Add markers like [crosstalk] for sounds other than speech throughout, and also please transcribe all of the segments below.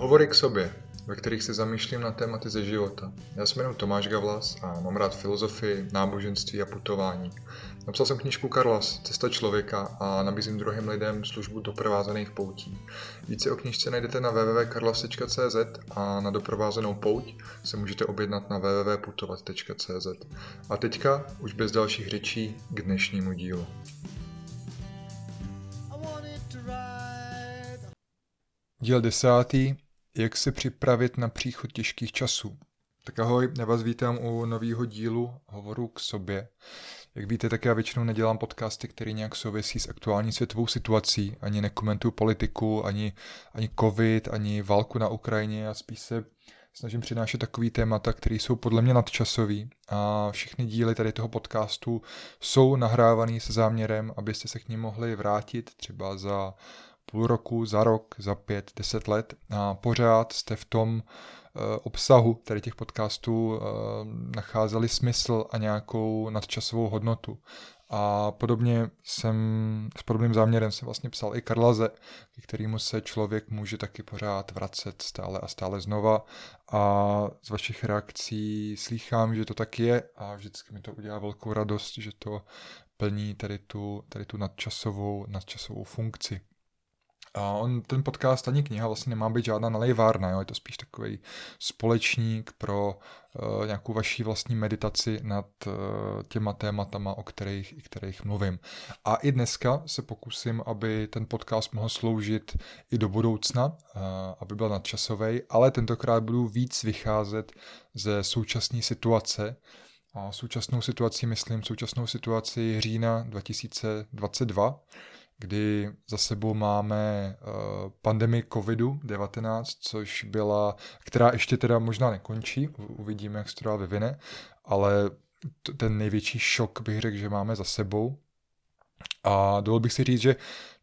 Hovory k sobě, ve kterých se zamýšlím na tématy ze života. Já se jmenuji Tomáš Gavlas a mám rád filozofii, náboženství a putování. Napsal jsem knižku Karlas, Cesta člověka a nabízím druhým lidem službu doprovázených poutí. Více o knižce najdete na www.karlas.cz a na doprovázenou pouť se můžete objednat na www.putovat.cz. A teďka, už bez dalších řečí, k dnešnímu dílu. Díl desátý. Jak se připravit na příchod těžkých časů? Tak ahoj, já vás vítám u nového dílu Hovoru k sobě. Jak víte, tak já většinou nedělám podcasty, které nějak souvisí s aktuální světovou situací, ani nekomentuju politiku, ani, ani covid, ani válku na Ukrajině a spíš se snažím přinášet takový témata, které jsou podle mě nadčasový a všechny díly tady toho podcastu jsou nahrávaný se záměrem, abyste se k ním mohli vrátit třeba za půl roku, za rok, za pět, deset let a pořád jste v tom uh, obsahu tady těch podcastů uh, nacházeli smysl a nějakou nadčasovou hodnotu. A podobně jsem, s podobným záměrem jsem vlastně psal i Karlaze, k kterému se člověk může taky pořád vracet stále a stále znova. A z vašich reakcí slýchám, že to tak je a vždycky mi to udělá velkou radost, že to plní tady tu, tady tu nadčasovou, nadčasovou funkci. A on, ten podcast ani kniha vlastně nemá být žádná nalejvárna, jo? je to spíš takový společník pro uh, nějakou vaší vlastní meditaci nad uh, těma tématama, o kterých, i kterých mluvím. A i dneska se pokusím, aby ten podcast mohl sloužit i do budoucna, uh, aby byl nadčasový, ale tentokrát budu víc vycházet ze současné situace, a současnou situaci myslím současnou situaci října 2022, kdy za sebou máme uh, pandemii covidu-19, což byla, která ještě teda možná nekončí, uvidíme, jak se to dál vyvine, ale ten největší šok bych řekl, že máme za sebou. A dovolil bych si říct, že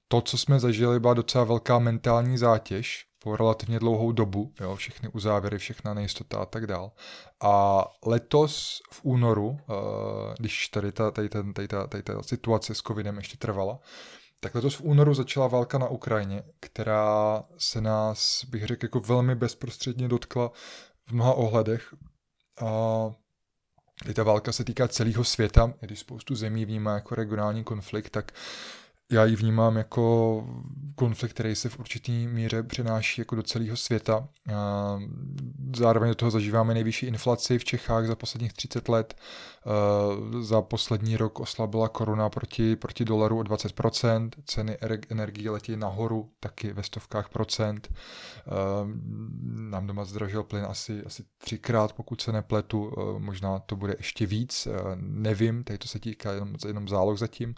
to, co jsme zažili, byla docela velká mentální zátěž po relativně dlouhou dobu, jo, všechny uzávěry, všechna nejistota a tak dál. A letos v únoru, uh, když tady ta, tady, ten, tady, ta, tady ta situace s covidem ještě trvala, tak letos v únoru začala válka na Ukrajině, která se nás, bych řekl, jako velmi bezprostředně dotkla v mnoha ohledech. A ta válka se týká celého světa, když spoustu zemí vnímá jako regionální konflikt, tak já ji vnímám jako konflikt, který se v určitý míře přenáší jako do celého světa. Zároveň do toho zažíváme nejvyšší inflaci v Čechách za posledních 30 let. Za poslední rok oslabila koruna proti, proti dolaru o 20%, ceny energii letí nahoru, taky ve stovkách procent. Nám doma zdražil plyn asi, asi třikrát, pokud se nepletu, možná to bude ještě víc, nevím, tady to se týká jenom, jenom záloh zatím.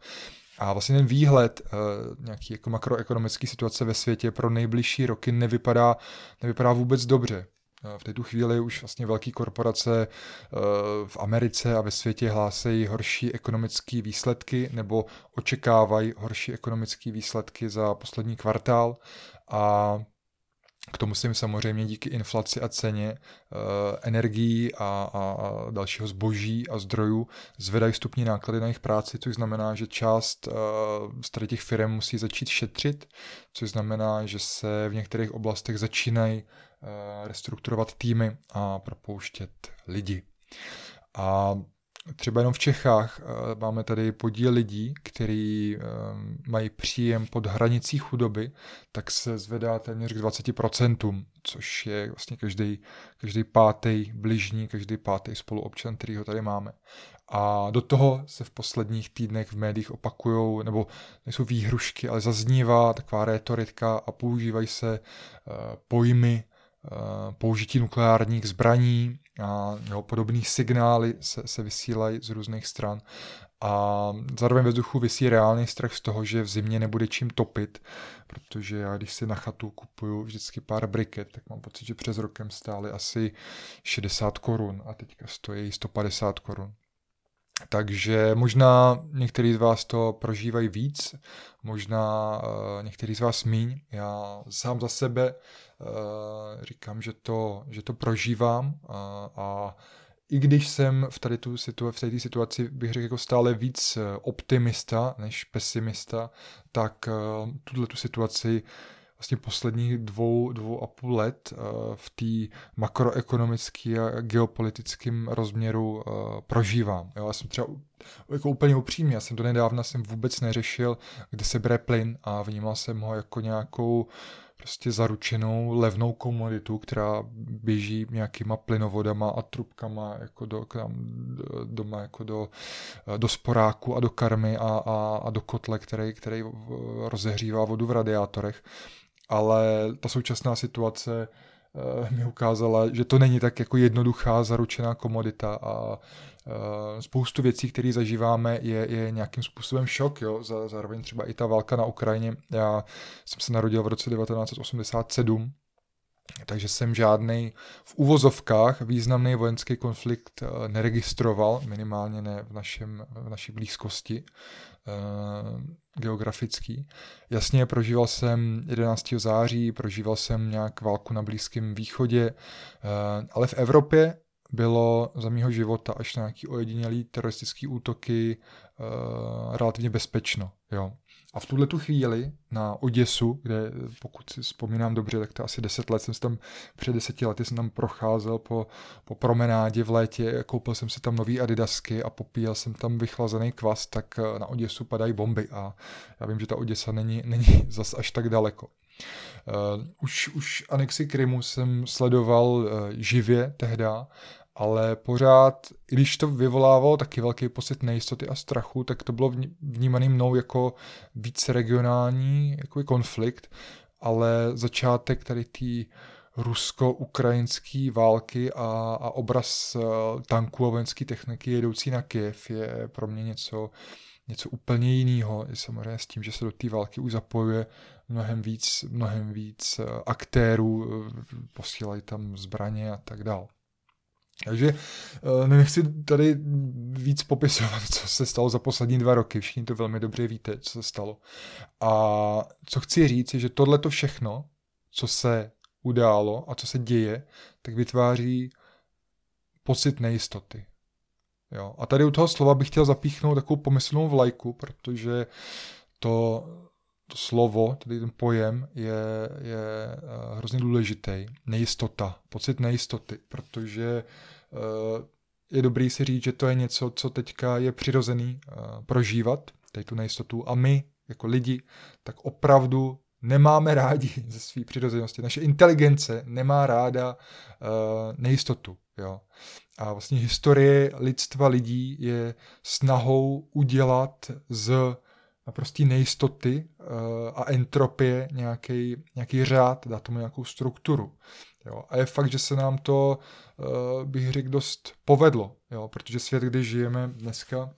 A vlastně ten výhled uh, nějaký jako makroekonomické situace ve světě pro nejbližší roky nevypadá, nevypadá vůbec dobře. Uh, v této chvíli už vlastně velké korporace uh, v Americe a ve světě hlásejí horší ekonomické výsledky nebo očekávají horší ekonomické výsledky za poslední kvartál a k tomu se jim samozřejmě díky inflaci a ceně uh, energií a, a, dalšího zboží a zdrojů zvedají vstupní náklady na jejich práci, což znamená, že část uh, z těch firm musí začít šetřit, což znamená, že se v některých oblastech začínají uh, restrukturovat týmy a propouštět lidi. A třeba jenom v Čechách eh, máme tady podíl lidí, kteří eh, mají příjem pod hranicí chudoby, tak se zvedá téměř k 20%, což je vlastně každý, každý pátý bližní, každý pátý spoluobčan, který ho tady máme. A do toho se v posledních týdnech v médiích opakují, nebo nejsou výhrušky, ale zaznívá taková retorika a používají se uh, pojmy Eh, použití nukleárních zbraní a jo, podobných signály se, se vysílají z různých stran. A zároveň ve vzduchu vysí reálný strach z toho, že v zimě nebude čím topit, protože já když si na chatu kupuju vždycky pár briket, tak mám pocit, že přes rokem stály asi 60 korun a teďka stojí 150 korun. Takže možná některý z vás to prožívají víc, možná uh, některý z vás míň. Já sám za sebe uh, říkám, že to, že to prožívám uh, a i když jsem v tady tu situa- v této situaci bych řekl jako stále víc optimista než pesimista, tak uh, tuhle tu situaci vlastně posledních dvou, dvou a půl let v té makroekonomické a geopolitickém rozměru prožívám. Jo, já jsem třeba jako úplně upřímně, já jsem to nedávno jsem vůbec neřešil, kde se bere plyn a vnímal jsem ho jako nějakou prostě zaručenou levnou komoditu, která běží nějakýma plynovodama a trubkama jako do, k nám, doma jako do, do sporáku a do karmy a, a, a do kotle, který, který rozehřívá vodu v radiátorech. Ale ta současná situace Eh, mi ukázala, že to není tak jako jednoduchá zaručená komodita a eh, spoustu věcí, které zažíváme, je, je nějakým způsobem šok. Jo? Zároveň třeba i ta válka na Ukrajině. Já jsem se narodil v roce 1987, takže jsem žádný v úvozovkách významný vojenský konflikt eh, neregistroval, minimálně ne v, našem, v naší blízkosti uh, geografický. Jasně, prožíval jsem 11. září, prožíval jsem nějak válku na Blízkém východě, uh, ale v Evropě bylo za mýho života až na nějaký ojedinělý teroristický útoky relativně bezpečno. Jo. A v tuhle tu chvíli na Oděsu, kde pokud si vzpomínám dobře, tak to asi deset let jsem tam, před deseti lety jsem tam procházel po, po promenádě v létě, koupil jsem si tam nový adidasky a popíjel jsem tam vychlazený kvas, tak na Oděsu padají bomby a já vím, že ta Oděsa není, není [laughs] zas až tak daleko. Uh, už, už anexi Krymu jsem sledoval uh, živě tehda ale pořád, i když to vyvolávalo taky velký pocit nejistoty a strachu, tak to bylo vnímaný mnou jako více regionální jako konflikt, ale začátek tady té rusko-ukrajinské války a, a obraz eh, tanků a vojenské techniky jedoucí na Kiev je pro mě něco, něco úplně jiného. Samozřejmě s tím, že se do té války už zapojuje mnohem víc, mnohem víc eh, aktérů, eh, posílají tam zbraně a tak dále. Takže eh, nechci tady víc popisovat, co se stalo za poslední dva roky. Všichni to velmi dobře víte, co se stalo. A co chci říct, je, že tohle to všechno, co se událo a co se děje, tak vytváří pocit nejistoty. Jo. A tady u toho slova bych chtěl zapíchnout takovou pomyslnou vlajku, protože to, to slovo, tedy ten pojem, je, je eh, hrozně důležitý. Nejistota, pocit nejistoty, protože eh, je dobrý si říct, že to je něco, co teďka je přirozený eh, prožívat, tady tu nejistotu, a my, jako lidi, tak opravdu nemáme rádi [laughs] ze své přirozenosti. Naše inteligence nemá ráda nejistotu. Jo. A vlastně historie lidstva lidí je snahou udělat z naprostý nejistoty uh, a entropie nějaký, nějaký řád, dá tomu nějakou strukturu. Jo. A je fakt, že se nám to, uh, bych řekl, dost povedlo, jo. protože svět, kde žijeme dneska,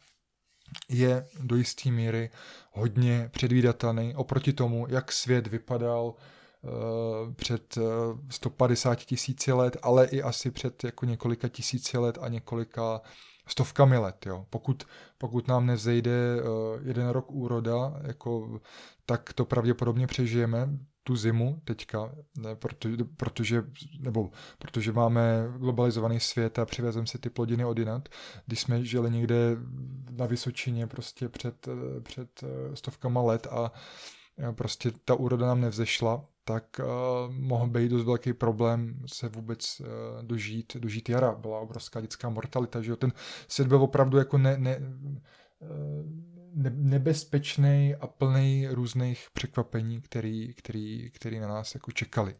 je do jisté míry hodně předvídatelný oproti tomu, jak svět vypadal uh, před uh, 150 tisíci let, ale i asi před jako několika tisíci let a několika stovkami let. Jo. Pokud, pokud nám nevzejde uh, jeden rok úroda, jako, tak to pravděpodobně přežijeme tu zimu teďka, ne, protože, protože, nebo protože máme globalizovaný svět a přivezeme si ty plodiny odinat. Když jsme žili někde na Vysočině prostě před, eh, před eh, stovkama let a prostě ta úroda nám nevzešla, tak uh, mohl být dost velký problém se vůbec uh, dožít, dožít jara. Byla obrovská dětská mortalita, že jo? Ten svět byl opravdu jako ne, ne, uh, ne, nebezpečný a plný různých překvapení, který, který, který na nás jako čekali.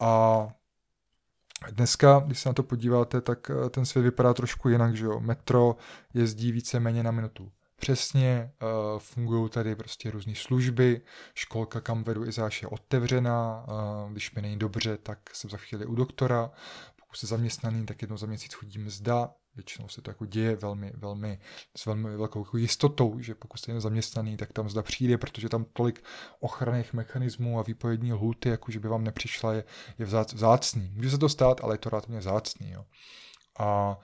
A Dneska, když se na to podíváte, tak ten svět vypadá trošku jinak, že jo. Metro jezdí více-méně na minutu přesně, uh, fungují tady prostě různé služby, školka, kam vedu Izáš je otevřená, uh, když mi není dobře, tak jsem za chvíli u doktora, pokud jsem zaměstnaný, tak jednou za měsíc chodí mzda, většinou se to jako děje velmi, velmi, s velmi velkou jako jistotou, že pokud jste zaměstnaný, tak tam zda přijde, protože tam tolik ochranných mechanismů a výpovědní lhuty, jako že by vám nepřišla, je, je vzácný. Může se to stát, ale je to relativně vzácný. Jo. A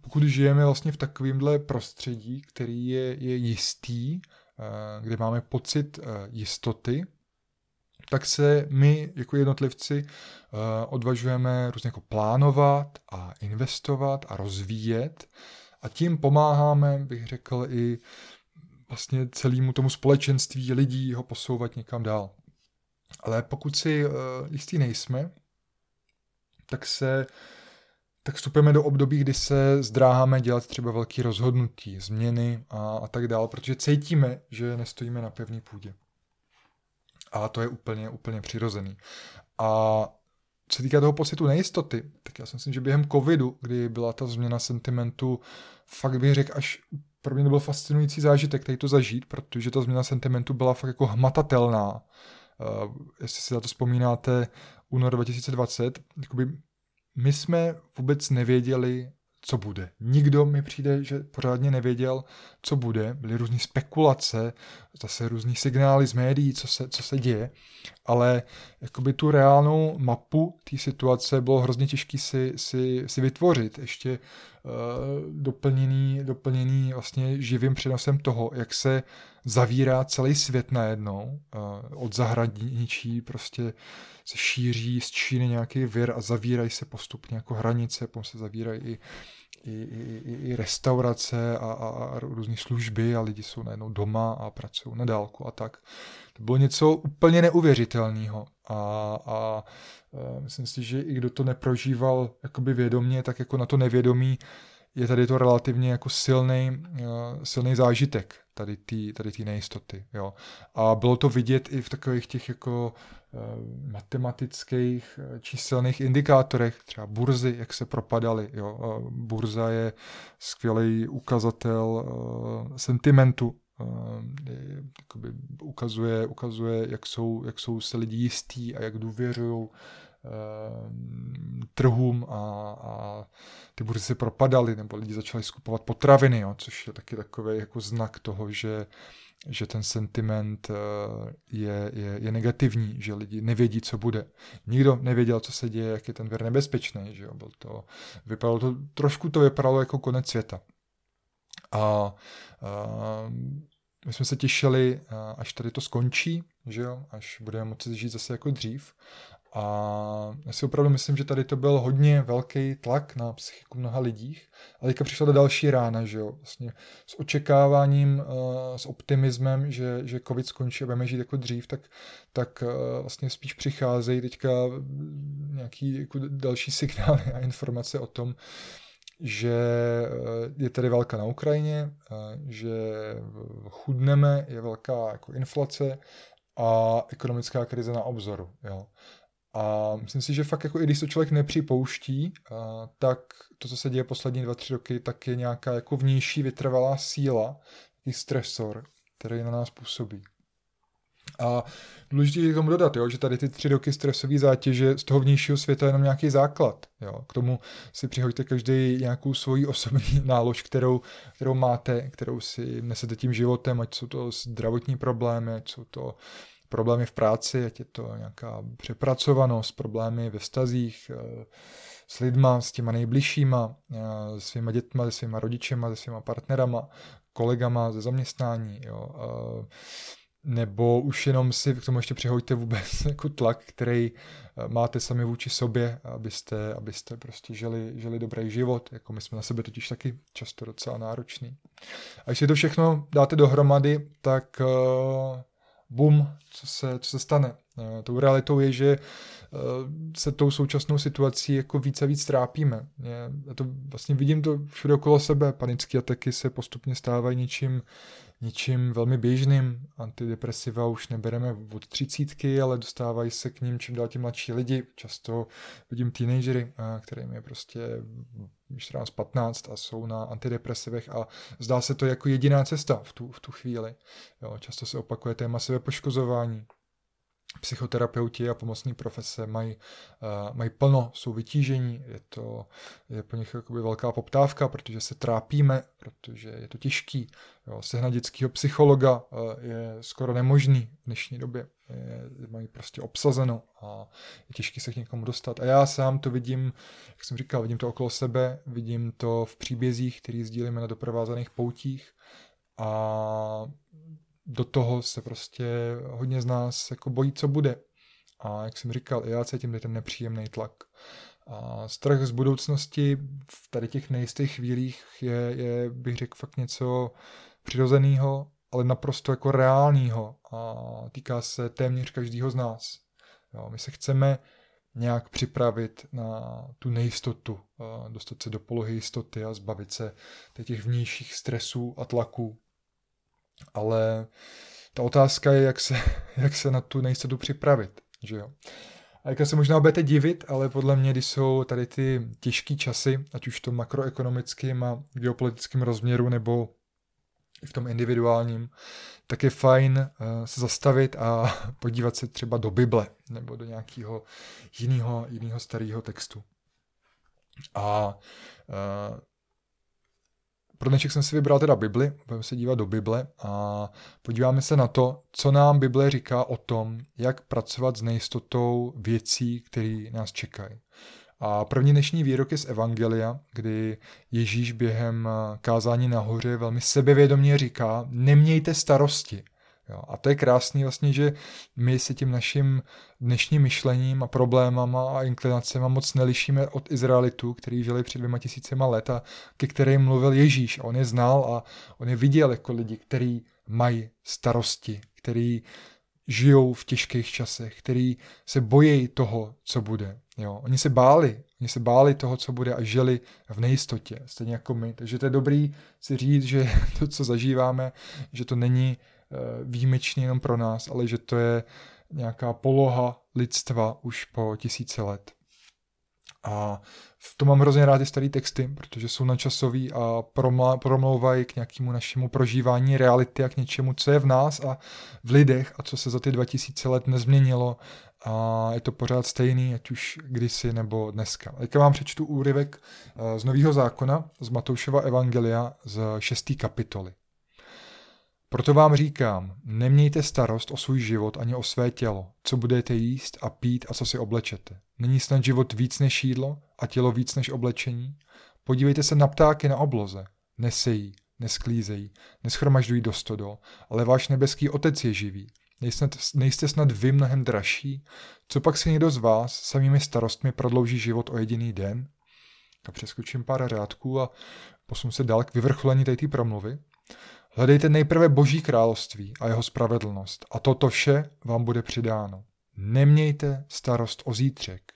pokud žijeme vlastně v takovémhle prostředí, který je, je jistý, kde máme pocit jistoty, tak se my jako jednotlivci odvažujeme různě jako plánovat a investovat a rozvíjet a tím pomáháme, bych řekl, i vlastně celému tomu společenství lidí ho posouvat někam dál. Ale pokud si jistý nejsme, tak se tak vstupujeme do období, kdy se zdráháme dělat třeba velké rozhodnutí, změny a, a tak dále, protože cítíme, že nestojíme na pevné půdě. A to je úplně, úplně přirozený. A co se týká toho pocitu nejistoty, tak já si myslím, že během covidu, kdy byla ta změna sentimentu, fakt bych řekl, až pro mě to byl fascinující zážitek tady to zažít, protože ta změna sentimentu byla fakt jako hmatatelná. Uh, jestli si na to vzpomínáte, únor 2020, jakoby my jsme vůbec nevěděli, co bude. Nikdo mi přijde, že pořádně nevěděl, co bude. Byly různé spekulace, zase různý signály z médií, co se, co se děje, ale jakoby tu reálnou mapu té situace bylo hrozně těžké si, si, si vytvořit. Ještě uh, doplněný, doplněný vlastně živým přenosem toho, jak se zavírá celý svět najednou. Uh, od zahraničí prostě se šíří z Číny nějaký vir a zavírají se postupně jako hranice, potom se zavírají i i, i, i restaurace a, a, a různé služby a lidi jsou najednou doma a pracují na dálku a tak. To bylo něco úplně neuvěřitelného a, a e, myslím si, že i kdo to neprožíval jakoby vědomně, tak jako na to nevědomí je tady to relativně jako silný, e, silný zážitek tady té tady tý nejistoty. Jo. A bylo to vidět i v takových těch jako Eh, matematických eh, číselných indikátorech, třeba burzy, jak se propadaly. Jo. Burza je skvělý ukazatel eh, sentimentu, ukazuje, ukazuje jak, jsou, jak jsou se lidi jistí a jak důvěřují trhům a, a ty burzy se propadaly, nebo lidi začali skupovat potraviny, jo, což je taky takový jako znak toho, že že ten sentiment eh, je, je, je negativní, že lidi nevědí, co bude. Nikdo nevěděl, co se děje, jak je ten vir nebezpečný. Že jo? Byl to, vypadalo to, trošku to vypadalo jako konec světa. A, a my jsme se těšili, až tady to skončí, že jo? až budeme moci žít zase jako dřív. A já si opravdu myslím, že tady to byl hodně velký tlak na psychiku mnoha lidích. A teďka přišla ta další rána, že jo, vlastně s očekáváním, eh, s optimismem, že, že covid skončí a budeme žít jako dřív, tak, tak eh, vlastně spíš přicházejí teďka nějaký jako další signály a informace o tom, že eh, je tady válka na Ukrajině, že chudneme, je velká jako inflace a ekonomická krize na obzoru. Jo. A myslím si, že fakt jako i když to člověk nepřipouští, tak to, co se děje poslední dva, tři roky, tak je nějaká jako vnější vytrvalá síla, i stresor, který na nás působí. A důležité je tomu dodat, jo, že tady ty tři roky stresové zátěže z toho vnějšího světa je jenom nějaký základ. Jo. K tomu si přihoďte každý nějakou svoji osobní [laughs] nálož, kterou, kterou máte, kterou si nesete tím životem, ať jsou to zdravotní problémy, ať jsou to problémy v práci, ať je to nějaká přepracovanost, problémy ve vztazích eh, s lidma, s těma nejbližšíma, eh, s svýma dětma, se svýma rodičema, se svýma partnerama, kolegama ze zaměstnání, jo. Eh, nebo už jenom si k tomu ještě přihoďte vůbec [laughs] jako tlak, který máte sami vůči sobě, abyste, abyste prostě žili, žili dobrý život, jako my jsme na sebe totiž taky často docela nároční. A když si to všechno dáte dohromady, tak bum, co se, co se stane. Eh, tou realitou je, že eh, se tou současnou situací jako více a víc trápíme. Já to vlastně vidím to všude okolo sebe. Panické ataky se postupně stávají něčím, něčím velmi běžným. Antidepresiva už nebereme od třicítky, ale dostávají se k ním čím dál tím mladší lidi. Často vidím teenagery, eh, kterým je prostě 14-15 a jsou na antidepresivech a zdá se to jako jediná cesta v tu, v tu chvíli. Jo, často se opakuje téma sebepoškozování, psychoterapeuti a pomocní profese mají, uh, mají plno, jsou vytížení, je to je po nich jakoby velká poptávka, protože se trápíme, protože je to těžký. Jo, sehnat dětského psychologa uh, je skoro nemožný v dnešní době. Je, mají prostě obsazeno a je těžké se k někomu dostat. A já sám to vidím, jak jsem říkal, vidím to okolo sebe, vidím to v příbězích, který sdílíme na doprovázaných poutích a do toho se prostě hodně z nás jako bojí, co bude. A jak jsem říkal, já cítím ten nepříjemný tlak. A strach z budoucnosti v tady těch nejistých chvílích je, je bych řekl, fakt něco přirozeného ale naprosto jako reálního a týká se téměř každého z nás. Jo, my se chceme nějak připravit na tu nejistotu, dostat se do polohy jistoty a zbavit se těch vnějších stresů a tlaků. Ale ta otázka je, jak se, [laughs] jak se na tu nejistotu připravit. Že jo? A jak se možná budete divit, ale podle mě, když jsou tady ty těžké časy, ať už v tom makroekonomickém a geopolitickém rozměru, nebo v tom individuálním, tak je fajn uh, se zastavit a [laughs] podívat se třeba do Bible nebo do nějakého jiného, jiného starého textu. A uh, pro dnešek jsem si vybral teda Bibli, budeme se dívat do Bible a podíváme se na to, co nám Bible říká o tom, jak pracovat s nejistotou věcí, které nás čekají. A první dnešní výrok je z Evangelia, kdy Ježíš během kázání nahoře velmi sebevědomě říká, nemějte starosti. Jo, a to je krásný vlastně, že my se tím naším dnešním myšlením a problémama a inklinacemi moc nelišíme od Izraelitů, který žili před dvěma tisícema let a ke kterým mluvil Ježíš. A on je znal a on je viděl jako lidi, kteří mají starosti, který žijou v těžkých časech, který se bojí toho, co bude. Jo, oni se báli, oni se báli toho, co bude a žili v nejistotě, stejně jako my. Takže to je dobrý si říct, že [laughs] to, co zažíváme, že to není výjimečně jenom pro nás, ale že to je nějaká poloha lidstva už po tisíce let. A v tom mám hrozně rád ty staré texty, protože jsou načasový a promlouvají k nějakému našemu prožívání reality a k něčemu, co je v nás a v lidech a co se za ty 2000 let nezměnilo a je to pořád stejný, ať už kdysi nebo dneska. Teďka vám přečtu úryvek eh, z Nového zákona, z Matoušova Evangelia z 6. kapitoly. Proto vám říkám, nemějte starost o svůj život ani o své tělo, co budete jíst a pít a co si oblečete. Není snad život víc než jídlo a tělo víc než oblečení? Podívejte se na ptáky na obloze. Nesejí, nesklízejí, neschromažďují do stodol, ale váš nebeský otec je živý. Nejste, nejste snad vy mnohem dražší? Co pak si někdo z vás samými starostmi prodlouží život o jediný den? A přeskočím pár řádků a posun se dál k vyvrcholení té promluvy. Hledejte nejprve Boží království a jeho spravedlnost a toto vše vám bude přidáno. Nemějte starost o zítřek.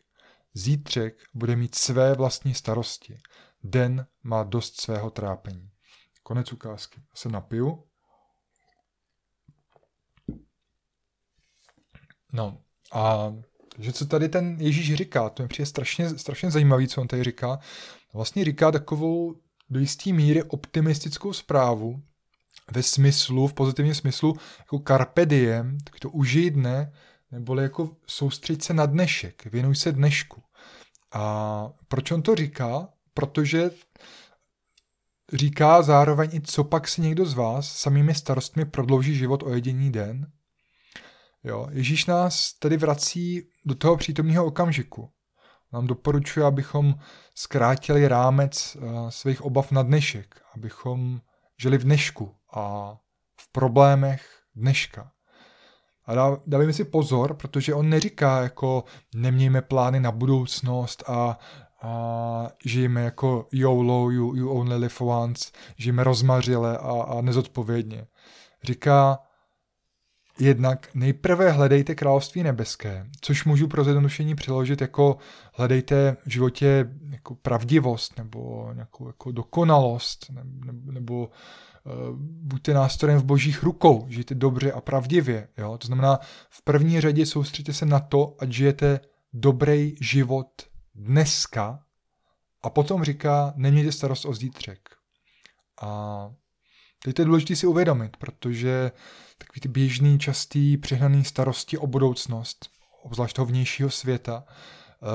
Zítřek bude mít své vlastní starosti. Den má dost svého trápení. Konec ukázky. Se napiju. No a že co tady ten Ježíš říká, to mi přijde strašně, strašně zajímavý, co on tady říká. Vlastně říká takovou do jisté míry optimistickou zprávu, ve smyslu, v pozitivním smyslu, jako carpe diem, tak to užij dne, neboli jako soustřeď se na dnešek, věnuj se dnešku. A proč on to říká? Protože říká zároveň i co pak si někdo z vás samými starostmi prodlouží život o jediný den. Jo, Ježíš nás tedy vrací do toho přítomného okamžiku. Nám doporučuje, abychom zkrátili rámec uh, svých obav na dnešek, abychom žili v dnešku a v problémech dneška. A dá, dávejme si pozor, protože on neříká jako nemějme plány na budoucnost a, a žijeme jako YOLO, you, you only live once, žijeme rozmařile a, a nezodpovědně. Říká jednak nejprve hledejte království nebeské, což můžu pro zjednodušení přeložit jako hledejte v životě jako pravdivost nebo nějakou jako dokonalost nebo, nebo Eh, buďte nástrojem v božích rukou, žijte dobře a pravdivě. Jo? To znamená, v první řadě soustředěte se na to, ať žijete dobrý život dneska a potom říká, nemějte starost o zítřek. A teď je důležité si uvědomit, protože takový ty běžný, častý, přehnaný starosti o budoucnost, obzvlášť toho vnějšího světa, uh,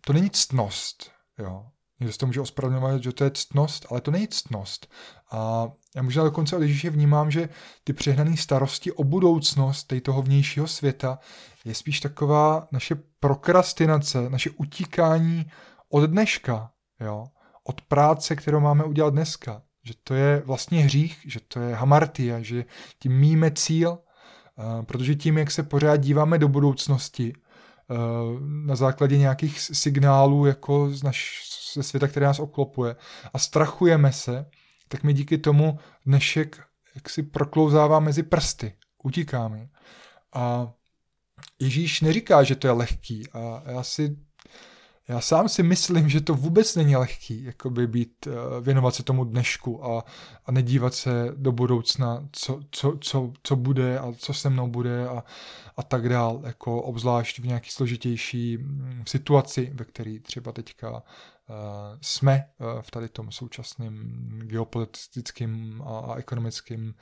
to není ctnost. Jo? Někdo se to může ospravedlňovat, že to je ctnost, ale to není ctnost. A já možná dokonce od Ježíše vnímám, že ty přehnané starosti o budoucnost toho vnějšího světa je spíš taková naše prokrastinace, naše utíkání od dneška, jo? od práce, kterou máme udělat dneska. Že to je vlastně hřích, že to je hamartia, že tím míme cíl, protože tím, jak se pořád díváme do budoucnosti, na základě nějakých signálů jako z naš, ze světa, který nás oklopuje a strachujeme se, tak my díky tomu dnešek jak si proklouzává mezi prsty, utíká mi. A Ježíš neříká, že to je lehký a já si já sám si myslím, že to vůbec není lehký, jakoby být, eh, věnovat se tomu dnešku a, a nedívat se do budoucna, co, co, co, co bude a co se mnou bude a, a tak dál, jako obzvlášť v nějaký složitější mm, situaci, ve které třeba teďka uh, jsme uh, v tady tom současném geopolitickým a, ekonomickém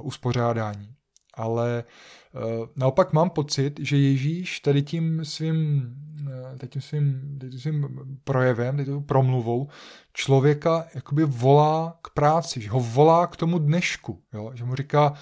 uspořádání ale uh, naopak mám pocit, že Ježíš tady tím svým, uh, tady tím svým, tady tím svým projevem, tady tím promluvou člověka jakoby volá k práci, že ho volá k tomu dnešku, jo? že mu říká,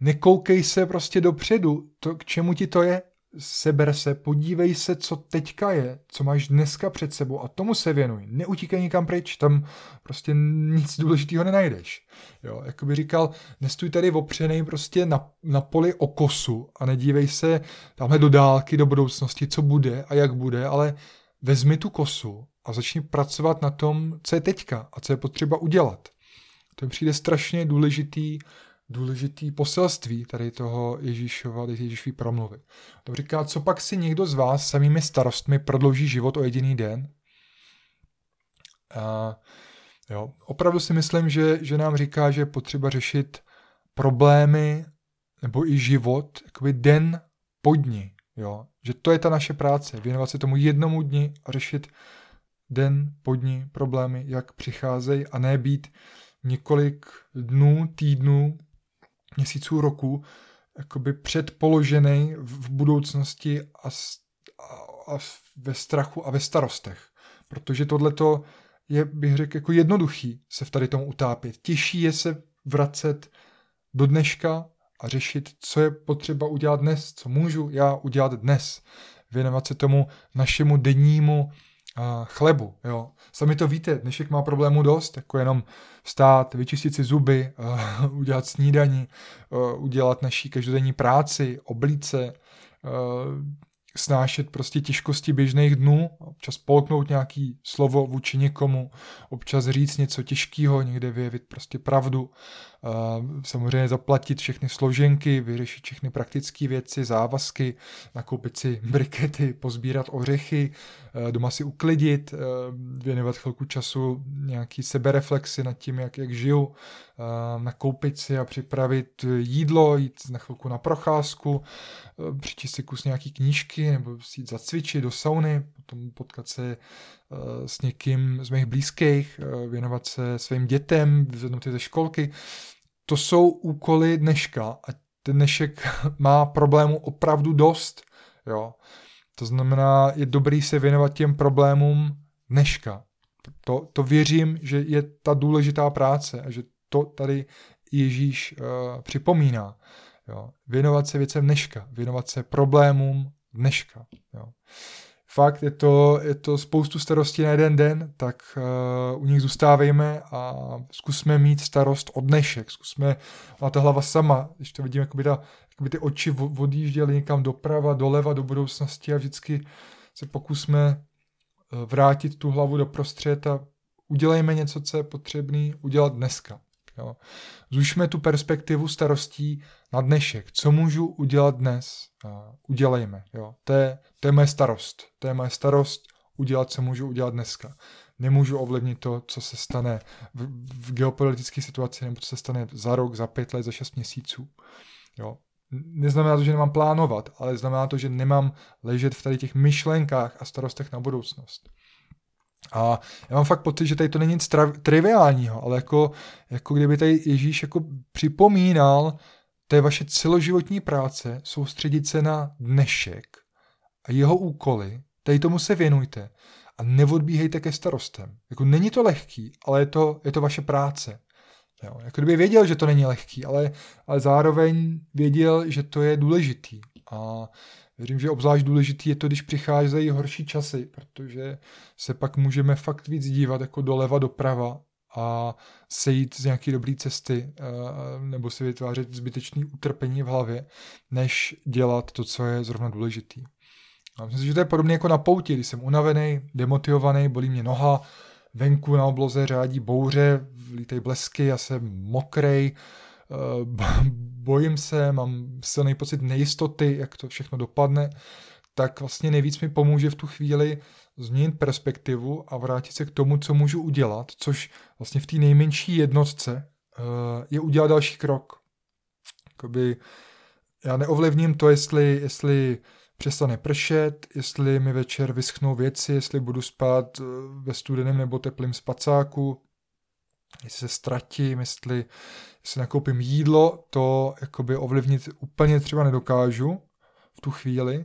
nekoukej se prostě dopředu, to, k čemu ti to je, seber se, podívej se, co teďka je, co máš dneska před sebou a tomu se věnuj. Neutíkej nikam pryč, tam prostě nic důležitého nenajdeš. Jo, jako by říkal, nestůj tady opřený prostě na, na poli okosu a nedívej se tamhle do dálky, do budoucnosti, co bude a jak bude, ale vezmi tu kosu a začni pracovat na tom, co je teďka a co je potřeba udělat. To mi přijde strašně důležitý důležitý poselství tady toho Ježíšova, tady Ježíšový promluvy. To říká, co pak si někdo z vás samými starostmi prodlouží život o jediný den? A, jo, opravdu si myslím, že, že nám říká, že je potřeba řešit problémy nebo i život jakoby den po dni. Jo? Že to je ta naše práce, věnovat se tomu jednomu dni a řešit den po dni problémy, jak přicházejí a ne být několik dnů, týdnů měsíců roku jakoby předpoložený v budoucnosti a, a, a ve strachu a ve starostech. Protože tohleto je, bych řekl, jako jednoduchý se v tady tomu utápět. Těžší je se vracet do dneška a řešit, co je potřeba udělat dnes, co můžu já udělat dnes. Věnovat se tomu našemu dennímu chlebu. Jo. Sami to víte, dnešek má problémů dost, jako jenom vstát, vyčistit si zuby, uh, [laughs] udělat snídaní, uh, udělat naší každodenní práci, oblíce, uh, snášet prostě těžkosti běžných dnů, občas polknout nějaký slovo vůči někomu, občas říct něco těžkého, někde vyjevit prostě pravdu, samozřejmě zaplatit všechny složenky, vyřešit všechny praktické věci, závazky, nakoupit si brikety, pozbírat ořechy, doma si uklidit, věnovat chvilku času nějaký sebereflexy nad tím, jak, jak žiju, nakoupit si a připravit jídlo, jít na chvilku na procházku, přičíst si kus nějaký knížky nebo si jít zacvičit do sauny, potom potkat se s někým z mých blízkých, věnovat se svým dětem, vyzvednout je ze školky. To jsou úkoly dneška a ten dnešek [laughs] má problémů opravdu dost. Jo. To znamená, je dobrý se věnovat těm problémům dneška. To, to věřím, že je ta důležitá práce a že to tady Ježíš uh, připomíná. Jo. Věnovat se věcem dneška, věnovat se problémům dneška. Jo fakt je to, je to spoustu starostí na jeden den, tak uh, u nich zůstávejme a zkusme mít starost od dnešek. Zkusme, má ta hlava sama, když to vidím, jakoby, ta, jakoby ty oči odjížděly někam doprava, doleva, do budoucnosti a vždycky se pokusme uh, vrátit tu hlavu do prostřed a udělejme něco, co je potřebné udělat dneska. Jo. Zůžme tu perspektivu starostí na dnešek. Co můžu udělat dnes? Udělejme. Jo. To, je, to je moje starost. To je moje starost udělat, co můžu udělat dneska. Nemůžu ovlivnit to, co se stane v, v geopolitické situaci, nebo co se stane za rok, za pět let, za šest měsíců. Jo. Neznamená to, že nemám plánovat, ale znamená to, že nemám ležet v tady těch myšlenkách a starostech na budoucnost. A já mám fakt pocit, že tady to není nic triviálního, ale jako, jako kdyby tady Ježíš jako připomínal, to je vaše celoživotní práce, soustředit se na dnešek a jeho úkoly, tady tomu se věnujte a neodbíhejte ke starostem. Jako není to lehký, ale je to, je to vaše práce. Jo, jako kdyby věděl, že to není lehký, ale, ale zároveň věděl, že to je důležitý. A Věřím, že obzvlášť důležitý je to, když přicházejí horší časy, protože se pak můžeme fakt víc dívat jako doleva, doprava a sejít z nějaké dobré cesty eh, nebo si vytvářet zbytečné utrpení v hlavě, než dělat to, co je zrovna důležitý. A myslím si, že to je podobné jako na pouti, když jsem unavený, demotivovaný, bolí mě noha, venku na obloze řádí bouře, lítají blesky, já jsem mokrej, bojím se, mám silný pocit nejistoty, jak to všechno dopadne, tak vlastně nejvíc mi pomůže v tu chvíli změnit perspektivu a vrátit se k tomu, co můžu udělat, což vlastně v té nejmenší jednotce uh, je udělat další krok. Jakoby já neovlivním to, jestli, jestli přestane pršet, jestli mi večer vyschnou věci, jestli budu spát eh, ve studeném nebo teplém spacáku, jestli se ztratím, jestli, jestli nakoupím jídlo, to jakoby ovlivnit úplně třeba nedokážu v tu chvíli,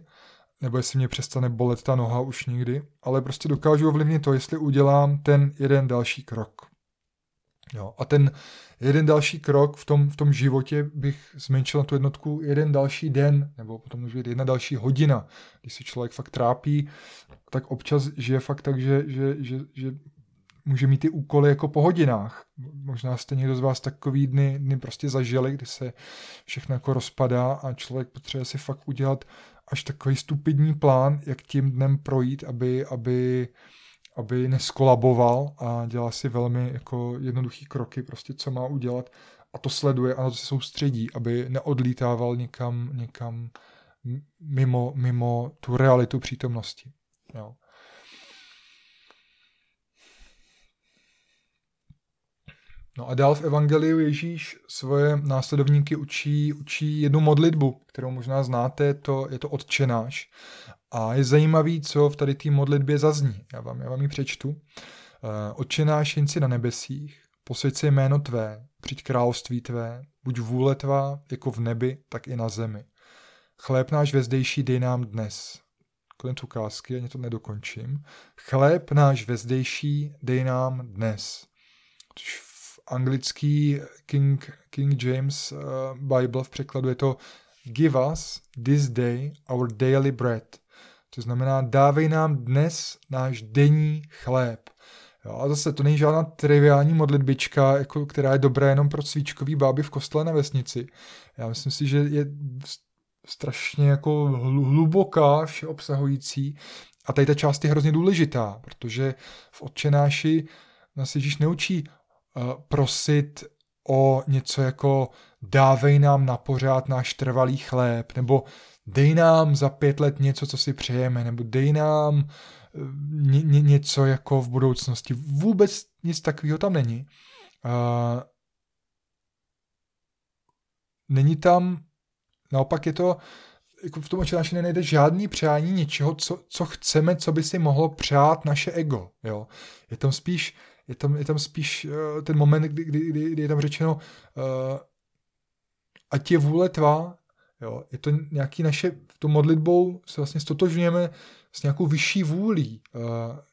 nebo jestli mě přestane bolet ta noha už nikdy, ale prostě dokážu ovlivnit to, jestli udělám ten jeden další krok. Jo, a ten jeden další krok v tom, v tom životě bych zmenšil na tu jednotku jeden další den, nebo potom může být jedna další hodina. Když se člověk fakt trápí, tak občas žije fakt tak, že, že, že, že může mít ty úkoly jako po hodinách. Možná jste někdo z vás takový dny, dny prostě zažili, kdy se všechno jako rozpadá a člověk potřebuje si fakt udělat až takový stupidní plán, jak tím dnem projít, aby, aby, aby neskolaboval a dělá si velmi jako jednoduchý kroky, prostě co má udělat a to sleduje a na to se soustředí, aby neodlítával někam, někam mimo, mimo tu realitu přítomnosti. Jo. No a dál v Evangeliu Ježíš svoje následovníky učí, učí jednu modlitbu, kterou možná znáte, to, je to odčenáš. A je zajímavý, co v tady té modlitbě zazní. Já vám, já vám ji přečtu. Uh, odčenáš jen si na nebesích, posvěď se jméno tvé, přijď království tvé, buď vůle tvá, jako v nebi, tak i na zemi. Chléb náš vezdejší dej nám dnes. Konec ukázky, ani to nedokončím. Chléb náš vezdejší dej nám dnes. Což anglický King, King James uh, Bible v překladu je to Give us this day our daily bread. To znamená, dávej nám dnes náš denní chléb. Jo, a zase to není žádná triviální modlitbička, jako, která je dobrá jenom pro cvíčkový báby v kostele na vesnici. Já myslím si, že je strašně jako hluboká, všeobsahující a tady ta část je hrozně důležitá, protože v odčenáši nás Ježíš neučí prosit o něco jako dávej nám na pořád náš trvalý chléb, nebo dej nám za pět let něco, co si přejeme, nebo dej nám eh, ně, ně, něco jako v budoucnosti. Vůbec nic takového tam není. Uh, není tam, naopak je to, jako v tom očenáši nejde žádný přání něčeho, co, co chceme, co by si mohlo přát naše ego. Jo? Je tam spíš je tam, je tam spíš uh, ten moment, kdy, kdy, kdy, kdy je tam řečeno, uh, ať je vůle tvá, jo, je to nějaký naše, tom modlitbou se vlastně stotožňujeme s nějakou vyšší vůlí, uh,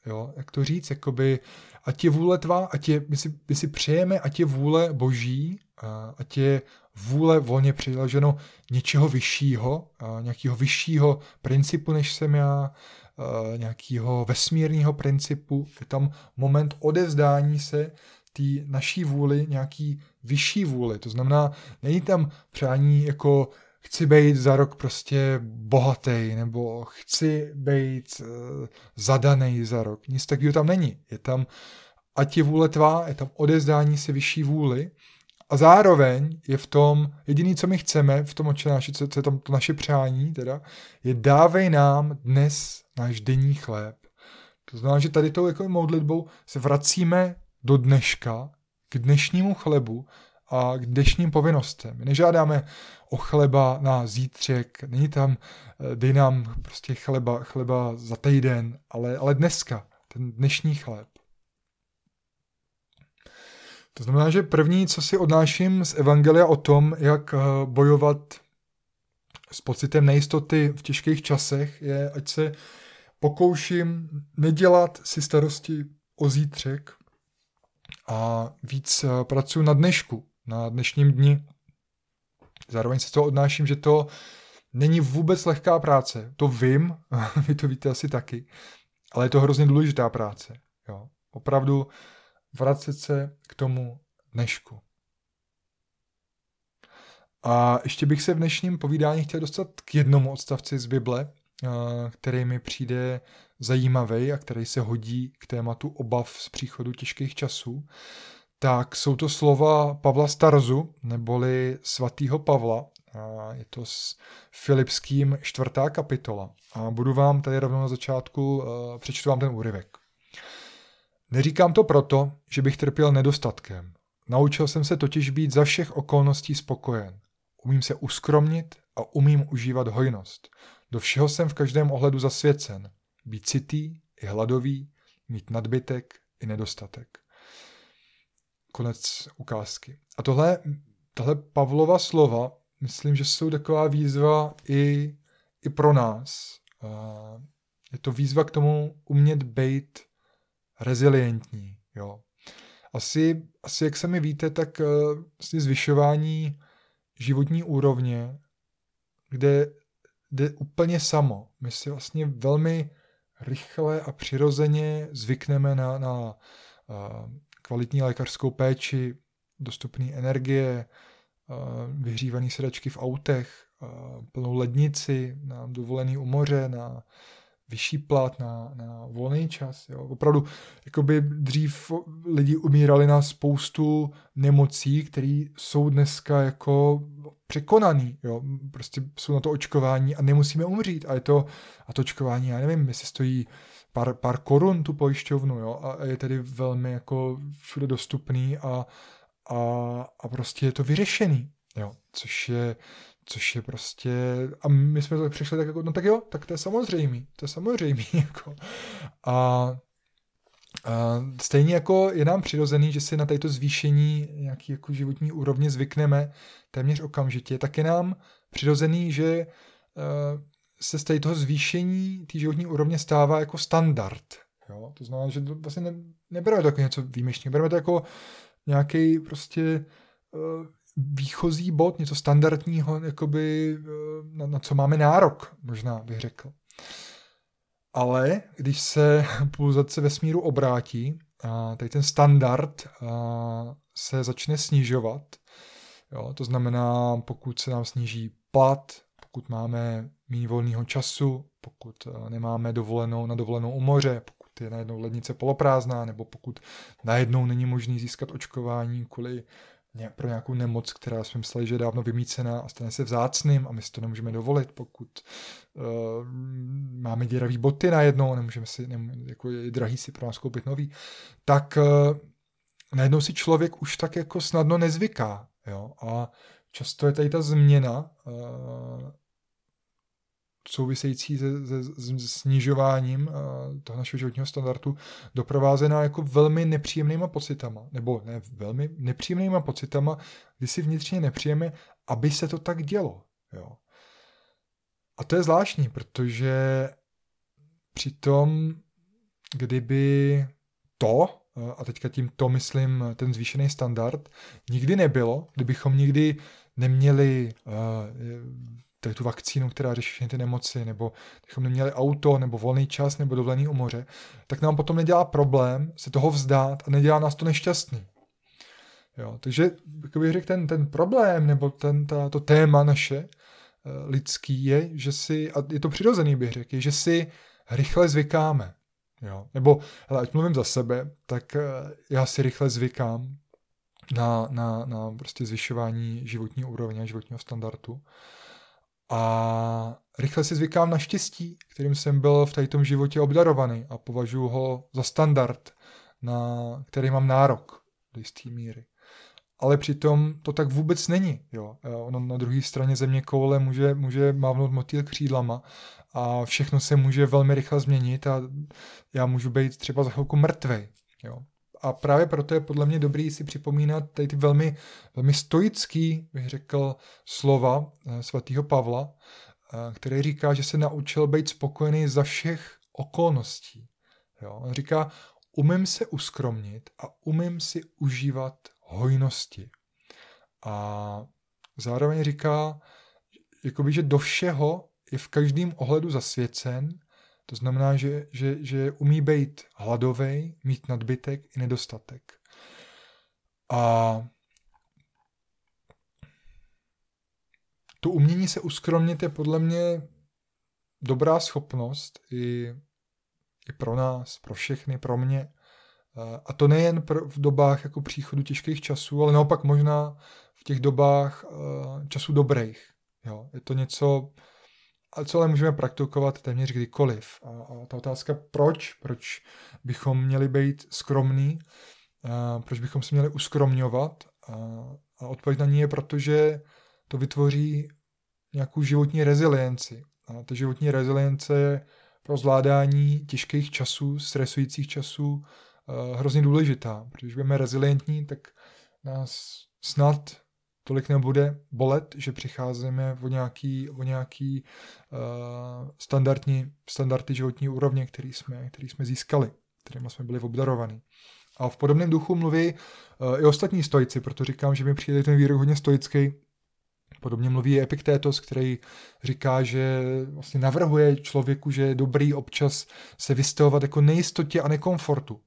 jo, jak to říct, jakoby, ať je vůle tvá, ať je, my si, my si přejeme, ať je vůle boží, uh, ať je vůle volně přiloženo něčeho vyššího, uh, nějakého vyššího principu, než jsem já, nějakého vesmírného principu. Je tam moment odevzdání se té naší vůli, nějaký vyšší vůli. To znamená, není tam přání jako chci být za rok prostě bohatý, nebo chci být uh, zadaný za rok. Nic takového tam není. Je tam, ať je vůle tvá, je tam odezdání se vyšší vůli a zároveň je v tom, jediný, co my chceme v tom očenáši, co, co je tam to naše přání, teda, je dávej nám dnes náš denní chléb. To znamená, že tady tou jako modlitbou se vracíme do dneška, k dnešnímu chlebu a k dnešním povinnostem. My nežádáme o chleba na zítřek, není tam, eh, dej nám prostě chleba, chleba za týden, ale, ale dneska, ten dnešní chléb. To znamená, že první, co si odnáším z Evangelia o tom, jak eh, bojovat s pocitem nejistoty v těžkých časech, je, ať se pokouším nedělat si starosti o zítřek a víc eh, pracuji na dnešku, na dnešním dni. Zároveň se to odnáším, že to není vůbec lehká práce. To vím, [laughs] vy to víte asi taky, ale je to hrozně důležitá práce. Jo. Opravdu vracet se k tomu dnešku. A ještě bych se v dnešním povídání chtěl dostat k jednomu odstavci z Bible, který mi přijde zajímavý a který se hodí k tématu obav z příchodu těžkých časů. tak jsou to slova Pavla Starzu, neboli svatýho Pavla. Je to s Filipským čtvrtá kapitola. A budu vám tady rovnou na začátku, eh, přečtu vám ten úryvek. Neříkám to proto, že bych trpěl nedostatkem. Naučil jsem se totiž být za všech okolností spokojen. Umím se uskromnit a umím užívat hojnost. Do všeho jsem v každém ohledu zasvěcen. Být citý i hladový, mít nadbytek i nedostatek. Konec ukázky. A tohle, tohle Pavlova slova, myslím, že jsou taková výzva i, i pro nás. Je to výzva k tomu umět být rezilientní. Jo. Asi, asi, jak se mi víte, tak vlastně zvyšování životní úrovně, kde jde úplně samo. My si vlastně velmi rychle a přirozeně zvykneme na, na kvalitní lékařskou péči, dostupné energie, vyhřívané sedačky v autech, plnou lednici, na dovolený u moře, na vyšší plat, na, na volný čas. Jo. Opravdu, jakoby dřív lidi umírali na spoustu nemocí, které jsou dneska jako překonaný. Jo. Prostě jsou na to očkování a nemusíme umřít. A je to, a to očkování, já nevím, jestli stojí pár, pár korun tu pojišťovnu, jo, a je tedy velmi jako všude dostupný a, a, a prostě je to vyřešený, jo, což je, což je prostě, a my jsme to přišli tak jako, no tak jo, tak to je samozřejmý, to je samozřejmý, [laughs] jako. A, a stejně jako je nám přirozený, že si na této zvýšení nějaký jako životní úrovně zvykneme téměř okamžitě, tak je nám přirozený, že uh, se z toho zvýšení té životní úrovně stává jako standard. Jo? To znamená, že to vlastně ne, nebereme to jako něco výjimečného, bereme to jako nějaký prostě uh, výchozí bod, něco standardního, jakoby, uh, na, na co máme nárok, možná bych řekl. Ale když se [laughs] pulzace vesmíru obrátí, a tady ten standard a, se začne snižovat, jo, to znamená, pokud se nám sníží plat, pokud máme méně volného času, pokud eh, nemáme dovolenou na dovolenou u moře, pokud je najednou lednice poloprázdná, nebo pokud najednou není možný získat očkování kvůli pro nějakou nemoc, která jsme mysleli, že je dávno vymícená a stane se vzácným a my si to nemůžeme dovolit, pokud uh, máme děravý boty najednou, nemůžeme si, nem, jako je drahý si pro nás koupit nový, tak uh, najednou si člověk už tak jako snadno nezvyká. Jo? A často je tady ta změna uh, související se, se, se snižováním uh, toho našeho životního standardu doprovázená jako velmi nepříjemnýma pocitama, nebo ne velmi nepříjemnýma pocitama, kdy si vnitřně nepřijeme, aby se to tak dělo. Jo. A to je zvláštní, protože přitom, kdyby to, a teďka tím to myslím ten zvýšený standard, nikdy nebylo, kdybychom nikdy neměli uh, tady tu vakcínu, která řeší všechny ty nemoci, nebo bychom neměli auto, nebo volný čas, nebo dovolený u moře, tak nám potom nedělá problém se toho vzdát a nedělá nás to nešťastný. Jo, takže jak bych řekl, ten, ten problém, nebo ten, ta, to téma naše eh, lidský je, že si, a je to přirozený bych řekl, je, že si rychle zvykáme. Jo. Nebo, hele, ať mluvím za sebe, tak eh, já si rychle zvykám na, na, na prostě zvyšování životní úrovně, životního standardu. A rychle si zvykám na štěstí, kterým jsem byl v tom životě obdarovaný a považuji ho za standard, na který mám nárok do jisté míry. Ale přitom to tak vůbec není. Jo. Ono na druhé straně země koule může, může mávnout motýl křídlama a všechno se může velmi rychle změnit a já můžu být třeba za chvilku mrtvej. Jo a právě proto je podle mě dobrý si připomínat tady ty velmi, velmi stoický, bych řekl, slova eh, svatého Pavla, eh, který říká, že se naučil být spokojený za všech okolností. Jo? On říká, umím se uskromnit a umím si užívat hojnosti. A zároveň říká, jakoby, že do všeho je v každém ohledu zasvěcen to znamená, že, že, že umí být hladový, mít nadbytek i nedostatek. A to umění se uskromnit je podle mě dobrá schopnost i, i pro nás, pro všechny, pro mě, A to nejen v dobách jako příchodu těžkých časů, ale naopak možná v těch dobách časů dobrých. Jo, je to něco, co ale můžeme praktikovat téměř kdykoliv. A, a ta otázka, proč? Proč bychom měli být skromní? A proč bychom se měli uskromňovat? A, a odpověď na ní je, protože to vytvoří nějakou životní rezilienci. A ta životní rezilience je pro zvládání těžkých časů, stresujících časů hrozně důležitá. Protože budeme rezilientní, tak nás snad tolik nebude bolet, že přicházíme o nějaký, o nějaký uh, standardní, standardy životní úrovně, který jsme, který jsme získali, kterými jsme byli obdarovaní. A v podobném duchu mluví uh, i ostatní stoici, proto říkám, že mi přijde ten výrok hodně stoický, Podobně mluví Epiktétos, který říká, že vlastně navrhuje člověku, že je dobrý občas se vystavovat jako nejistotě a nekomfortu.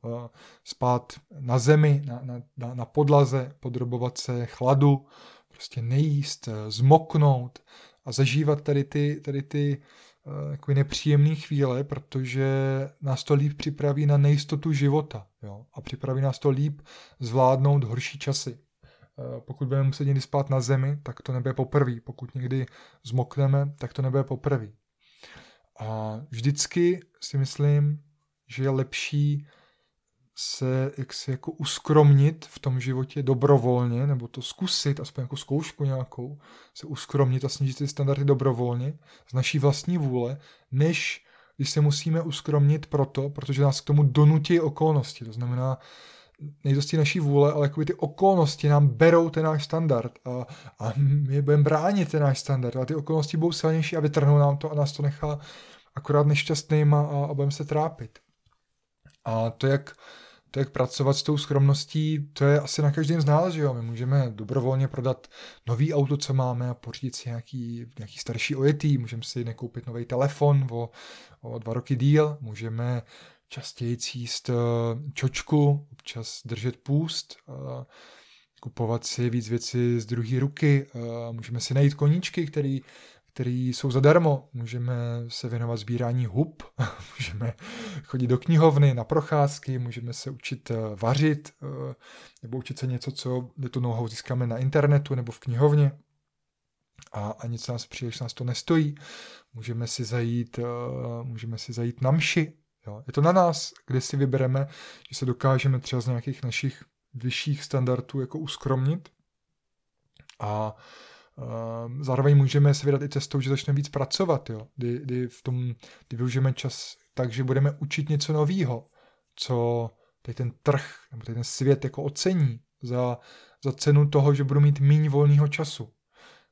Spát na zemi, na, na, na podlaze, podrobovat se chladu, prostě nejíst, zmoknout a zažívat tady ty, tady ty jako nepříjemné chvíle, protože nás to líp připraví na nejistotu života jo? a připraví nás to líp zvládnout horší časy. Eh, pokud budeme muset někdy spát na zemi, tak to nebude poprvé. Pokud někdy zmokneme, tak to nebude poprvé. A vždycky si myslím, že je lepší se jak se jako uskromnit v tom životě dobrovolně, nebo to zkusit, aspoň jako zkoušku nějakou, se uskromnit a snížit ty standardy dobrovolně z naší vlastní vůle, než když se musíme uskromnit proto, protože nás k tomu donutí okolnosti. To znamená, nejdosti naší vůle, ale jakoby ty okolnosti nám berou ten náš standard a, a my budeme bránit ten náš standard a ty okolnosti budou silnější a vytrhnou nám to a nás to nechá akorát nešťastným a, a budeme se trápit. A to, jak, to, jak pracovat s tou skromností, to je asi na každém z nás, že jo? My můžeme dobrovolně prodat nový auto, co máme a pořídit si nějaký, nějaký starší ojetý, můžeme si nekoupit nový telefon o, o dva roky díl, můžeme častěji jíst eh, čočku, občas držet půst, eh, kupovat si víc věcí z druhé ruky, eh, můžeme si najít koníčky, který, který jsou zadarmo, můžeme se věnovat sbírání hub, [laughs] můžeme chodit do knihovny na procházky, můžeme se učit vařit, nebo učit se něco, co tu nohou získáme na internetu nebo v knihovně. A, a nic nás příliš nás to nestojí. Můžeme si zajít, můžeme si zajít na mši, Jo. Je to na nás, kde si vybereme, že se dokážeme třeba z nějakých našich vyšších standardů jako uskromnit a uh, zároveň můžeme se vydat i cestou, že začneme víc pracovat, jo. Kdy, kdy, v tom, kdy využijeme čas tak, že budeme učit něco nového, co tady ten trh nebo tady ten svět jako ocení za, za cenu toho, že budu mít méně volného času.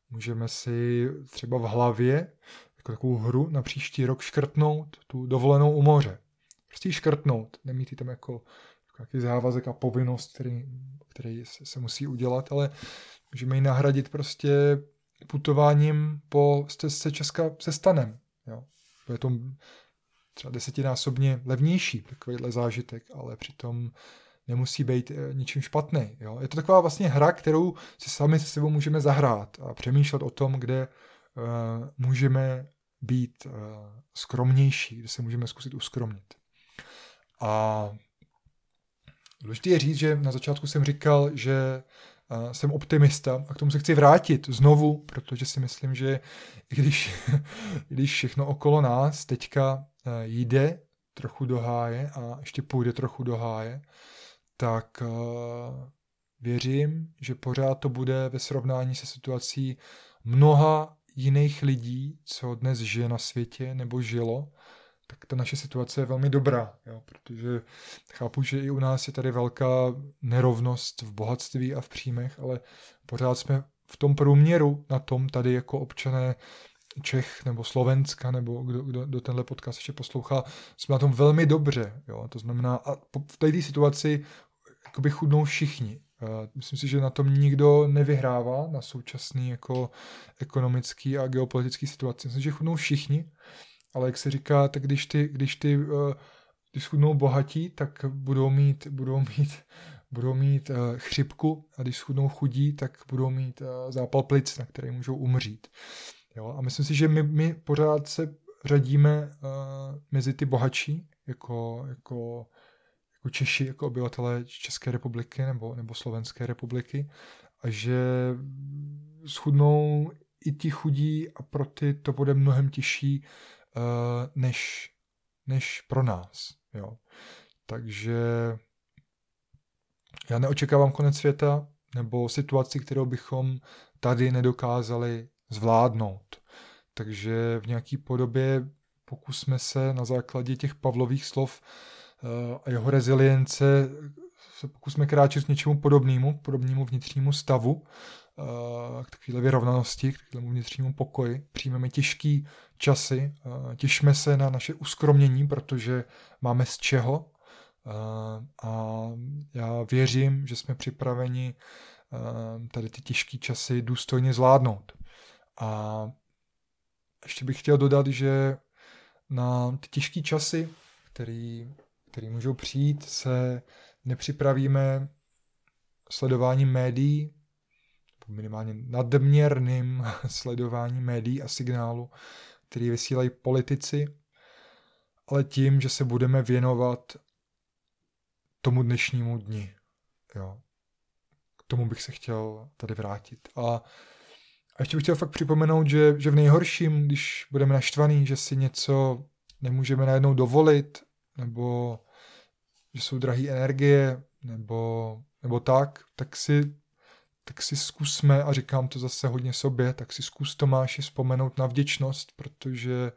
Můžeme si třeba v hlavě jako takovou hru na příští rok škrtnout tu dovolenou u moře prostě ji škrtnout, nemít ji tam jako, nějaký závazek a povinnost, který, který se, se musí udělat, ale můžeme ji nahradit prostě putováním po stezce Česka se stanem. Jo. Je to třeba desetinásobně levnější takovýhle zážitek, ale přitom nemusí být eh, ničím špatný. Jo. Je to taková vlastně hra, kterou si sami se sebou můžeme zahrát a přemýšlet o tom, kde uh, můžeme být uh, skromnější, kde se můžeme zkusit uskromnit. A důležité je říct, že na začátku jsem říkal, že jsem optimista a k tomu se chci vrátit znovu, protože si myslím, že i když, [laughs] když všechno okolo nás teďka jde trochu do háje a ještě půjde trochu do háje, tak věřím, že pořád to bude ve srovnání se situací mnoha jiných lidí, co dnes žije na světě nebo žilo, tak ta naše situace je velmi dobrá, jo, protože chápu, že i u nás je tady velká nerovnost v bohatství a v příjmech, ale pořád jsme v tom průměru na tom tady jako občané Čech nebo Slovenska, nebo kdo, kdo, kdo tenhle podcast ještě poslouchá, jsme na tom velmi dobře. Jo? To znamená, a v této situaci jakoby chudnou všichni. Myslím si, že na tom nikdo nevyhrává, na současný jako ekonomický a geopolitický situaci. Myslím, že chudnou všichni ale jak se říká, tak když ty, když ty uh, když schudnou bohatí, tak budou mít, budou mít, [laughs] budou mít uh, chřipku a když schudnou chudí, tak budou mít uh, zápal plic, na který můžou umřít. Jo? A myslím si, že my, my pořád se řadíme mezi ty bohatší, jako, jako, jako Češi, jako obyvatelé České republiky nebo, nebo Slovenské republiky a že schudnou i ti chudí a pro ty to bude mnohem těžší než, než pro nás. Jo. Takže já neočekávám konec světa nebo situaci, kterou bychom tady nedokázali zvládnout. Takže v nějaké podobě pokusme se na základě těch Pavlových slov uh, a jeho rezilience se pokusme kráčet k něčemu podobnému, podobnému vnitřnímu stavu, k takové vyrovnanosti, k takovému vnitřnímu pokoji. Přijmeme těžký časy, těšme se na naše uskromnění, protože máme z čeho a já věřím, že jsme připraveni tady ty těžké časy důstojně zvládnout. A ještě bych chtěl dodat, že na ty těžké časy, který, který můžou přijít, se nepřipravíme sledováním médií, minimálně nadměrným [laughs] sledováním médií a signálu, který vysílají politici, ale tím, že se budeme věnovat tomu dnešnímu dni. Jo. K tomu bych se chtěl tady vrátit. A, a ještě bych chtěl fakt připomenout, že, že v nejhorším, když budeme naštvaný, že si něco nemůžeme najednou dovolit, nebo že jsou drahé energie, nebo, nebo tak, tak si, tak si zkusme, a říkám to zase hodně sobě, tak si zkus Tomáši vzpomenout na vděčnost, protože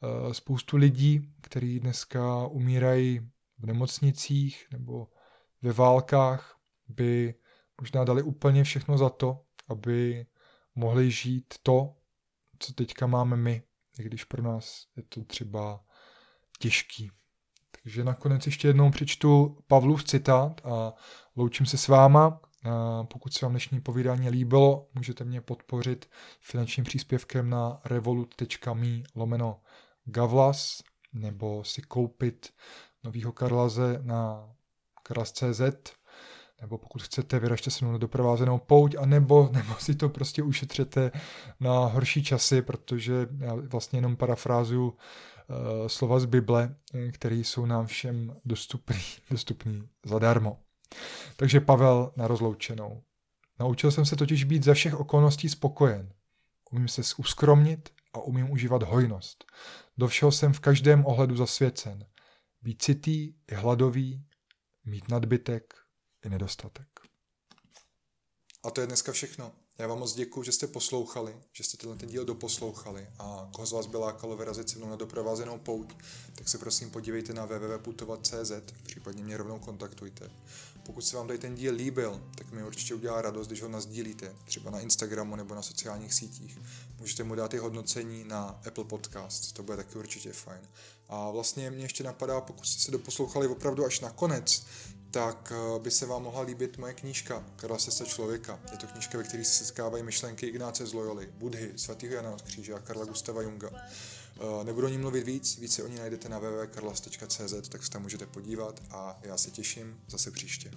uh, spoustu lidí, kteří dneska umírají v nemocnicích nebo ve válkách, by možná dali úplně všechno za to, aby mohli žít to, co teďka máme my, i když pro nás je to třeba těžký. Takže nakonec ještě jednou přečtu Pavlův citát a loučím se s váma. Pokud se vám dnešní povídání líbilo, můžete mě podpořit finančním příspěvkem na revolut.me lomeno Gavlas nebo si koupit novýho Karlaze na karlas.cz nebo pokud chcete, vyražte se mnou na doprovázenou pouť, a nebo, [laughs] nebo si to prostě ušetřete na horší časy, protože já vlastně jenom parafrázuju uh, slova z Bible, které jsou nám všem dostupný, dostupný zadarmo. Takže Pavel na rozloučenou. Naučil jsem se totiž být ze všech okolností spokojen. Umím se uskromnit a umím užívat hojnost. Do všeho jsem v každém ohledu zasvěcen. Být citý i hladový, mít nadbytek i nedostatek. A to je dneska všechno. Já vám moc děkuji, že jste poslouchali, že jste tenhle ten díl doposlouchali a koho z vás by lákalo vyrazit se mnou na doprovázenou pouť, tak se prosím podívejte na www.putovat.cz, případně mě rovnou kontaktujte. Pokud se vám tady ten díl líbil, tak mi určitě udělá radost, když ho nazdílíte, třeba na Instagramu nebo na sociálních sítích. Můžete mu dát i hodnocení na Apple Podcast, to bude taky určitě fajn. A vlastně mě ještě napadá, pokud jste se doposlouchali opravdu až na konec, tak eh, by se vám mohla líbit moje knížka Karla Sesta člověka. Je to knížka, ve které se setkávají myšlenky Ignáce z Loyoli, Budhy, svatého Jana od kříže a Karla Gustava Junga. Eh, nebudu o ní mluvit víc, více o ní najdete na www.karlas.cz, tak se tam můžete podívat a já se těším zase příště.